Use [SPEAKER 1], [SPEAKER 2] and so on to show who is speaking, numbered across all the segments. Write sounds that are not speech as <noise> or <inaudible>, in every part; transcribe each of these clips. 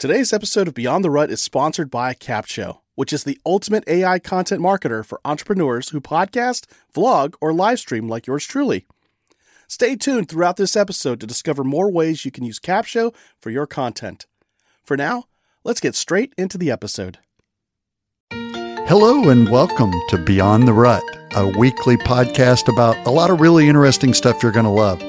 [SPEAKER 1] Today's episode of Beyond the Rut is sponsored by Capsho, which is the ultimate AI content marketer for entrepreneurs who podcast, vlog, or live stream like yours truly. Stay tuned throughout this episode to discover more ways you can use Capsho for your content. For now, let's get straight into the episode.
[SPEAKER 2] Hello, and welcome to Beyond the Rut, a weekly podcast about a lot of really interesting stuff you're going to love.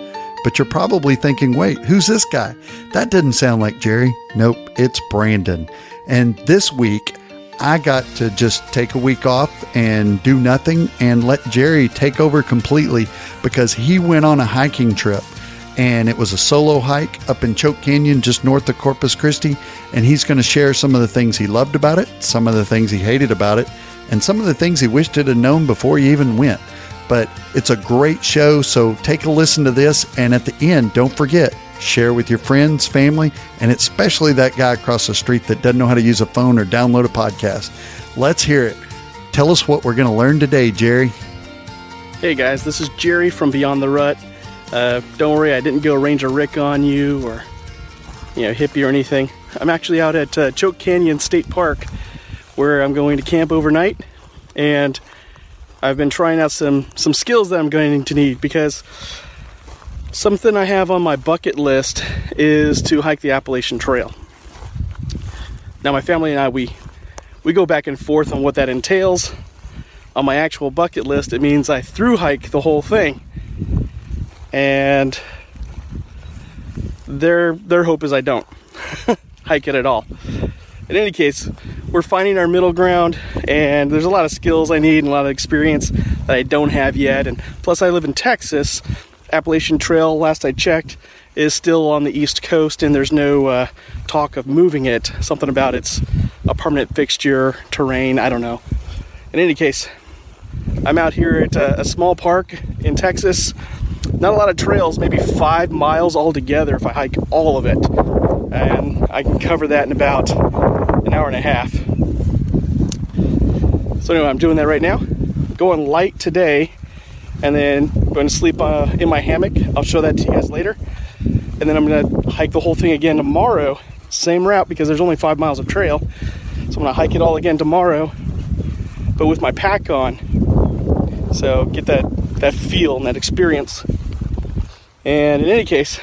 [SPEAKER 2] But you're probably thinking, wait, who's this guy? That didn't sound like Jerry. Nope, it's Brandon. And this week, I got to just take a week off and do nothing and let Jerry take over completely because he went on a hiking trip. And it was a solo hike up in Choke Canyon, just north of Corpus Christi. And he's going to share some of the things he loved about it, some of the things he hated about it, and some of the things he wished he'd have known before he even went but it's a great show. So take a listen to this. And at the end, don't forget, share with your friends, family, and especially that guy across the street that doesn't know how to use a phone or download a podcast. Let's hear it. Tell us what we're going to learn today, Jerry.
[SPEAKER 1] Hey guys, this is Jerry from Beyond the Rut. Uh, don't worry, I didn't go Ranger Rick on you or you know hippie or anything. I'm actually out at uh, Choke Canyon State Park where I'm going to camp overnight and I've been trying out some some skills that I'm going to need because something I have on my bucket list is to hike the Appalachian Trail. Now my family and I we we go back and forth on what that entails. On my actual bucket list, it means I through hike the whole thing. And their their hope is I don't <laughs> hike it at all. In any case, we're finding our middle ground and there's a lot of skills I need and a lot of experience that I don't have yet. And plus, I live in Texas. Appalachian Trail, last I checked, is still on the East Coast and there's no uh, talk of moving it. Something about it's a permanent fixture, terrain, I don't know. In any case, I'm out here at a, a small park in Texas. Not a lot of trails, maybe five miles altogether if I hike all of it. And I can cover that in about an hour and a half. So anyway, I'm doing that right now. Going light today, and then going to sleep uh, in my hammock. I'll show that to you guys later. And then I'm going to hike the whole thing again tomorrow. Same route because there's only five miles of trail. So I'm going to hike it all again tomorrow, but with my pack on. So get that that feel and that experience. And in any case,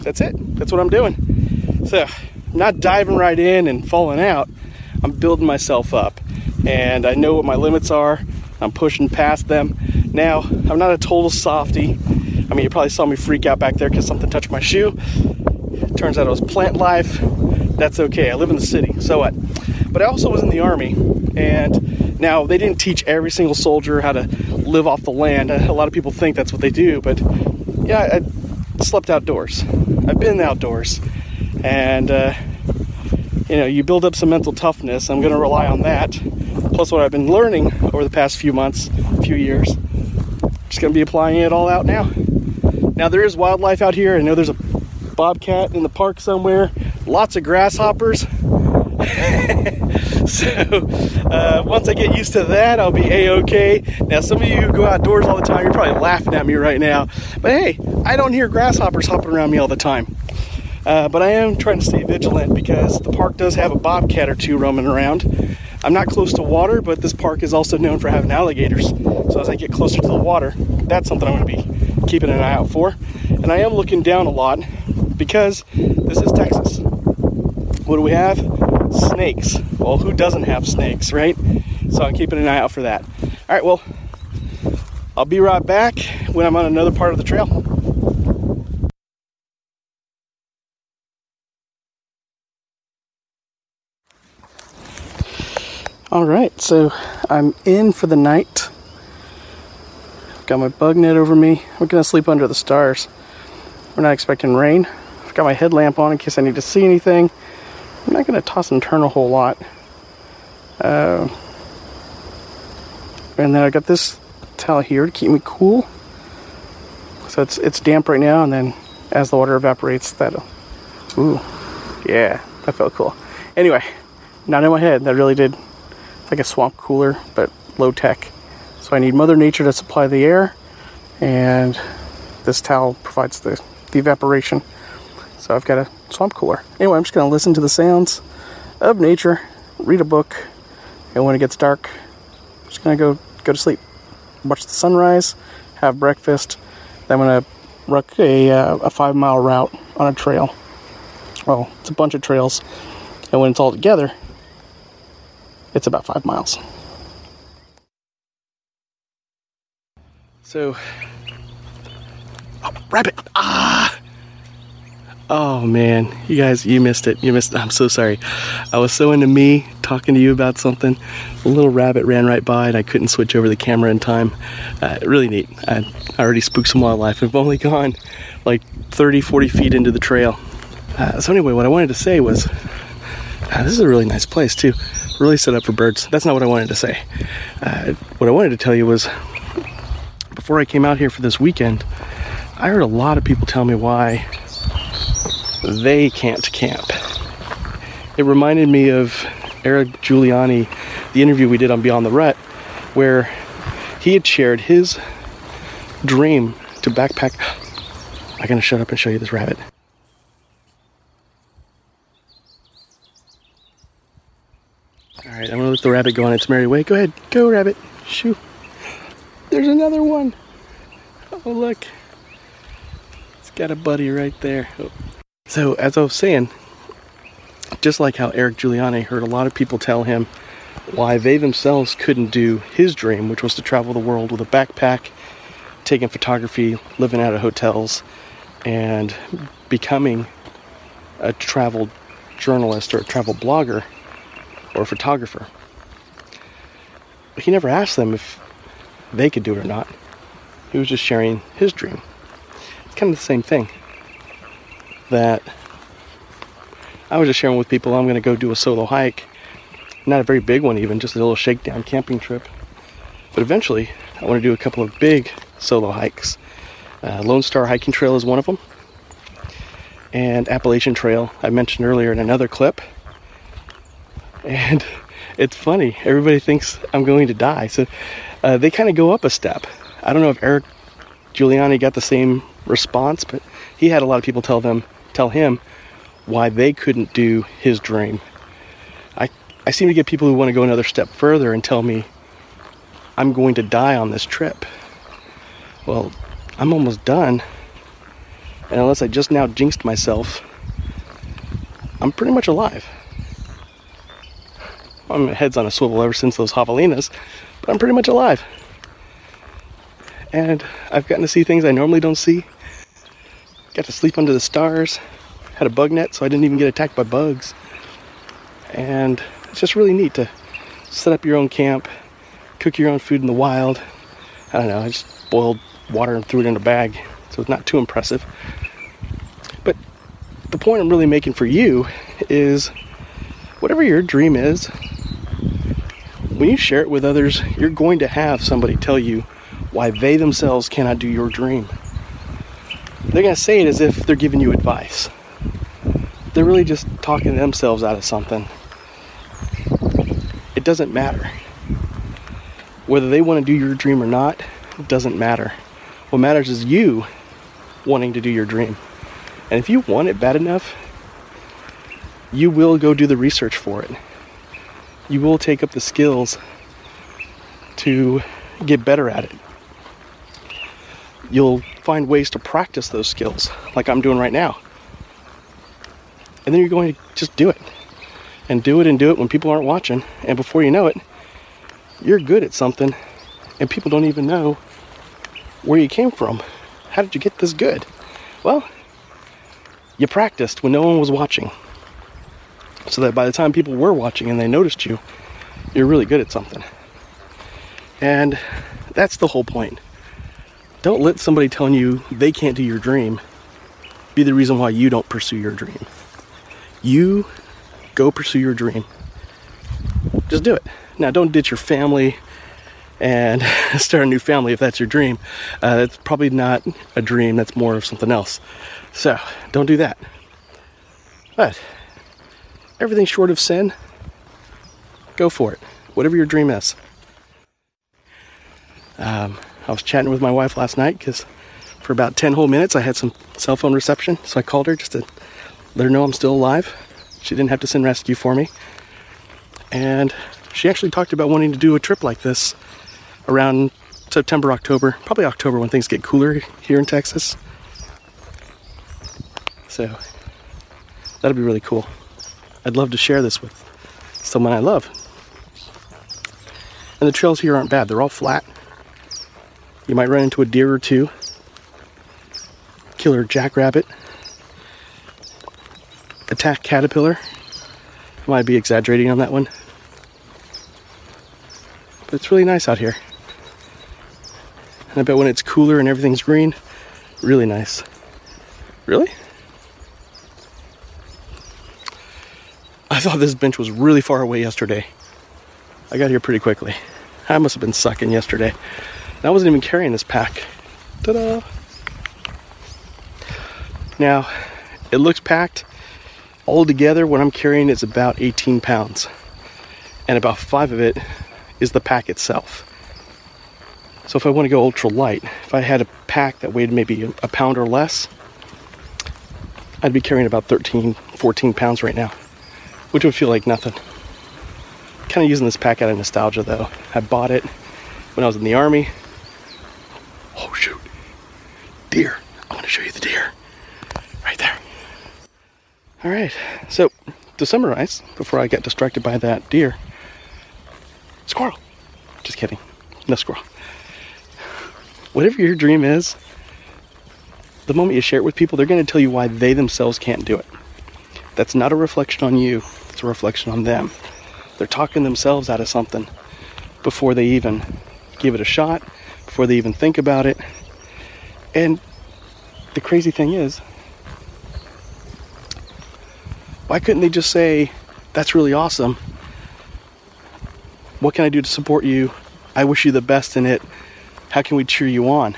[SPEAKER 1] that's it. That's what I'm doing. So, I'm not diving right in and falling out. I'm building myself up. And I know what my limits are. I'm pushing past them. Now, I'm not a total softy. I mean, you probably saw me freak out back there because something touched my shoe. Turns out it was plant life. That's okay. I live in the city. So what? But I also was in the army. And now they didn't teach every single soldier how to live off the land. A lot of people think that's what they do. But yeah, I slept outdoors. I've been outdoors. And, uh, you know, you build up some mental toughness. I'm going to rely on that. Plus, what I've been learning over the past few months, few years. Just going to be applying it all out now. Now, there is wildlife out here. I know there's a bobcat in the park somewhere, lots of grasshoppers. <laughs> so, uh, once I get used to that, I'll be a okay. Now, some of you who go outdoors all the time, you're probably laughing at me right now. But hey, I don't hear grasshoppers hopping around me all the time. Uh, but I am trying to stay vigilant because the park does have a bobcat or two roaming around. I'm not close to water, but this park is also known for having alligators. So as I get closer to the water, that's something I'm going to be keeping an eye out for. And I am looking down a lot because this is Texas. What do we have? Snakes. Well, who doesn't have snakes, right? So I'm keeping an eye out for that. All right, well, I'll be right back when I'm on another part of the trail. All right, so I'm in for the night. Got my bug net over me. We're gonna sleep under the stars. We're not expecting rain. I've got my headlamp on in case I need to see anything. I'm not gonna toss and turn a whole lot. Uh, and then I got this towel here to keep me cool. So it's it's damp right now, and then as the water evaporates, that'll. Ooh, yeah, that felt cool. Anyway, not in my head. That really did like a swamp cooler, but low tech. So I need Mother Nature to supply the air, and this towel provides the, the evaporation. So I've got a swamp cooler. Anyway, I'm just going to listen to the sounds of nature, read a book, and when it gets dark, I'm just going to go go to sleep. Watch the sunrise, have breakfast. Then I'm going to ruck a, uh, a five mile route on a trail. Well, it's a bunch of trails, and when it's all together, it's about five miles. So, oh, rabbit! Ah! Oh man, you guys, you missed it. You missed. It. I'm so sorry. I was so into me talking to you about something. A little rabbit ran right by, and I couldn't switch over the camera in time. Uh, really neat. I, already spooked some wildlife. I've only gone like 30, 40 feet into the trail. Uh, so anyway, what I wanted to say was, uh, this is a really nice place too. Really set up for birds. That's not what I wanted to say. Uh, what I wanted to tell you was, before I came out here for this weekend, I heard a lot of people tell me why they can't camp. It reminded me of Eric Giuliani, the interview we did on Beyond the Rut, where he had shared his dream to backpack. <gasps> I'm gonna shut up and show you this rabbit. All right, I'm gonna let the rabbit go on its merry way. Go ahead, go rabbit. Shoo. There's another one. Oh look, it's got a buddy right there. Oh. So, as I was saying, just like how Eric Giuliani heard a lot of people tell him why they themselves couldn't do his dream, which was to travel the world with a backpack, taking photography, living out of hotels, and becoming a travel journalist or a travel blogger or a photographer. But he never asked them if they could do it or not. He was just sharing his dream. It's kind of the same thing that I was just sharing with people I'm going to go do a solo hike. Not a very big one, even, just a little shakedown camping trip. But eventually, I want to do a couple of big solo hikes. Uh, Lone Star Hiking Trail is one of them, and Appalachian Trail, I mentioned earlier in another clip. And it's funny, everybody thinks I'm going to die, so uh, they kind of go up a step. I don't know if Eric Giuliani got the same response, but he had a lot of people tell them tell him why they couldn't do his dream. I, I seem to get people who want to go another step further and tell me I'm going to die on this trip. Well, I'm almost done. And unless I just now jinxed myself, I'm pretty much alive. My head's on a swivel ever since those javelinas, but I'm pretty much alive. And I've gotten to see things I normally don't see. Got to sleep under the stars. Had a bug net, so I didn't even get attacked by bugs. And it's just really neat to set up your own camp, cook your own food in the wild. I don't know, I just boiled water and threw it in a bag, so it's not too impressive. But the point I'm really making for you is whatever your dream is, when you share it with others, you're going to have somebody tell you why they themselves cannot do your dream. They're going to say it as if they're giving you advice. They're really just talking themselves out of something. It doesn't matter. Whether they want to do your dream or not, it doesn't matter. What matters is you wanting to do your dream. And if you want it bad enough, you will go do the research for it. You will take up the skills to get better at it. You'll find ways to practice those skills, like I'm doing right now. And then you're going to just do it. And do it and do it when people aren't watching. And before you know it, you're good at something, and people don't even know where you came from. How did you get this good? Well, you practiced when no one was watching. So that by the time people were watching and they noticed you, you're really good at something. And that's the whole point. Don't let somebody telling you they can't do your dream be the reason why you don't pursue your dream. You go pursue your dream. Just do it. Now, don't ditch your family and <laughs> start a new family if that's your dream. Uh, that's probably not a dream, that's more of something else. So, don't do that. But, everything short of sin, go for it. Whatever your dream is. Um, I was chatting with my wife last night because for about 10 whole minutes. I had some cell phone reception, so I called her just to let her know I'm still alive. She didn't have to send rescue for me. And she actually talked about wanting to do a trip like this around September, October, probably October when things get cooler here in Texas. So that'd be really cool. I'd love to share this with someone I love. And the trails here aren't bad, they're all flat. You might run into a deer or two, killer jackrabbit, attack caterpillar. Might be exaggerating on that one. But it's really nice out here. And I bet when it's cooler and everything's green, really nice. Really? I thought this bench was really far away yesterday. I got here pretty quickly. I must have been sucking yesterday. And I wasn't even carrying this pack. Ta da! Now, it looks packed. All together, what I'm carrying is about 18 pounds. And about five of it is the pack itself. So if I want to go ultra light, if I had a pack that weighed maybe a pound or less, I'd be carrying about 13, 14 pounds right now, which would feel like nothing. Kind of using this pack out of nostalgia though. I bought it when I was in the army. Oh shoot, deer! I want to show you the deer right there. All right, so to summarize, before I get distracted by that deer, squirrel. Just kidding, no squirrel whatever your dream is, the moment you share it with people, they're going to tell you why they themselves can't do it. That's not a reflection on you, it's a reflection on them. They're talking themselves out of something before they even give it a shot, before they even think about it. And the crazy thing is, why couldn't they just say, That's really awesome? What can I do to support you? I wish you the best in it. How can we cheer you on?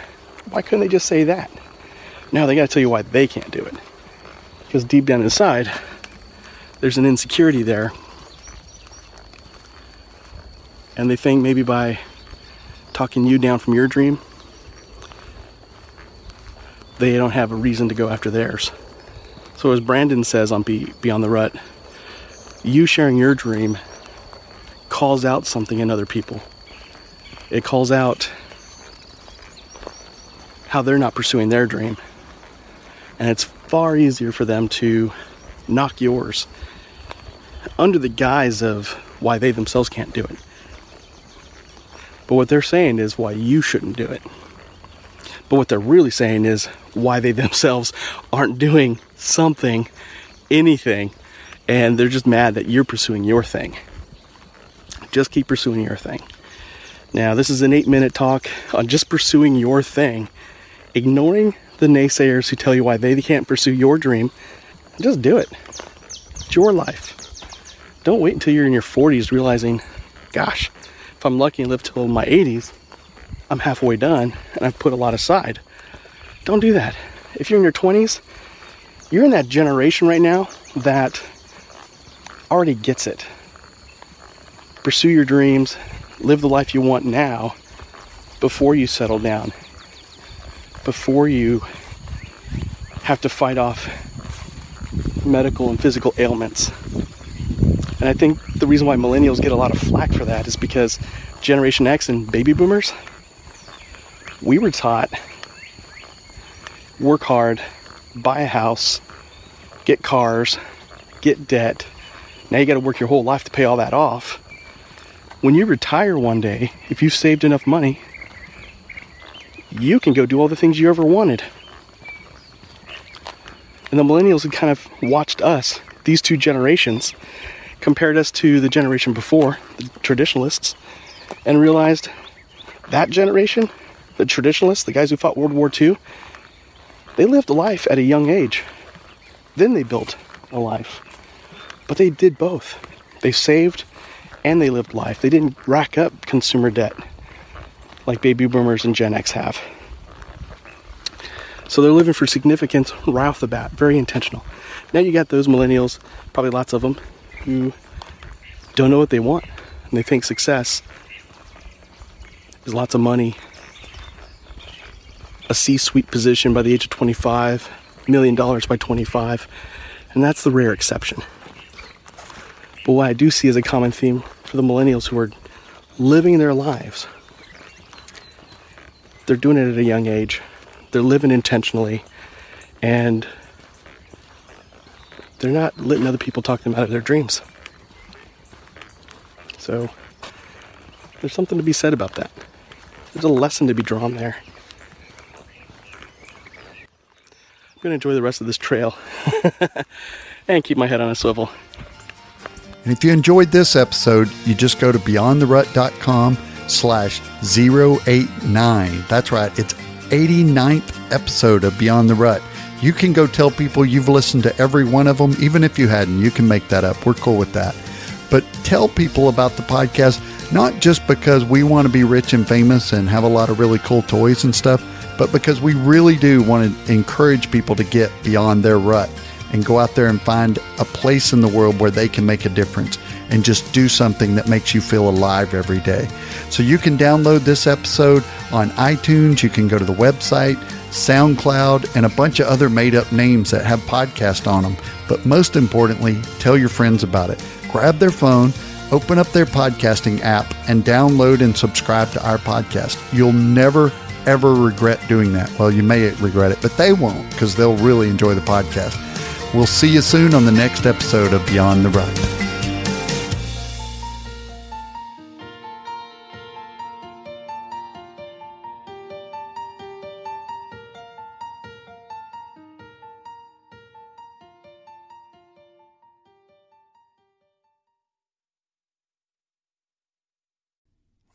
[SPEAKER 1] Why couldn't they just say that? Now they got to tell you why they can't do it. Because deep down inside, there's an insecurity there. And they think maybe by talking you down from your dream, they don't have a reason to go after theirs. So, as Brandon says on Be- Beyond the Rut, you sharing your dream calls out something in other people. It calls out how they're not pursuing their dream. And it's far easier for them to knock yours under the guise of why they themselves can't do it. But what they're saying is why you shouldn't do it. But what they're really saying is why they <laughs> themselves aren't doing something, anything, and they're just mad that you're pursuing your thing. Just keep pursuing your thing. Now, this is an eight minute talk on just pursuing your thing ignoring the naysayers who tell you why they can't pursue your dream. Just do it. It's your life. Don't wait until you're in your 40s realizing, gosh, if I'm lucky and live till my 80s, I'm halfway done and I've put a lot aside. Don't do that. If you're in your 20s, you're in that generation right now that already gets it. Pursue your dreams, live the life you want now before you settle down before you have to fight off medical and physical ailments. And I think the reason why millennials get a lot of flack for that is because Generation X and baby boomers, we were taught work hard, buy a house, get cars, get debt. Now you got to work your whole life to pay all that off. When you retire one day, if you've saved enough money, you can go do all the things you ever wanted. And the millennials had kind of watched us, these two generations, compared us to the generation before, the traditionalists, and realized that generation, the traditionalists, the guys who fought World War II, they lived a life at a young age. Then they built a life. But they did both. They saved and they lived life. They didn't rack up consumer debt like baby boomers and Gen X have. So they're living for significance right off the bat, very intentional. Now you got those millennials, probably lots of them, who don't know what they want. And they think success is lots of money, a C suite position by the age of 25, million dollars by 25, and that's the rare exception. But what I do see as a common theme for the millennials who are living their lives, they're doing it at a young age, they're living intentionally, and they're not letting other people talk them out of their dreams. So there's something to be said about that. There's a lesson to be drawn there. I'm going to enjoy the rest of this trail <laughs> and keep my head on a swivel.
[SPEAKER 2] And if you enjoyed this episode, you just go to beyondtherut.com slash 089. That's right. It's 89th episode of Beyond the Rut. You can go tell people you've listened to every one of them, even if you hadn't. You can make that up. We're cool with that. But tell people about the podcast, not just because we want to be rich and famous and have a lot of really cool toys and stuff, but because we really do want to encourage people to get beyond their rut and go out there and find a place in the world where they can make a difference and just do something that makes you feel alive every day. So you can download this episode on iTunes, you can go to the website, SoundCloud, and a bunch of other made up names that have podcast on them. But most importantly, tell your friends about it. Grab their phone, open up their podcasting app, and download and subscribe to our podcast. You'll never, ever regret doing that. Well, you may regret it, but they won't because they'll really enjoy the podcast. We'll see you soon on the next episode of Beyond the Rut.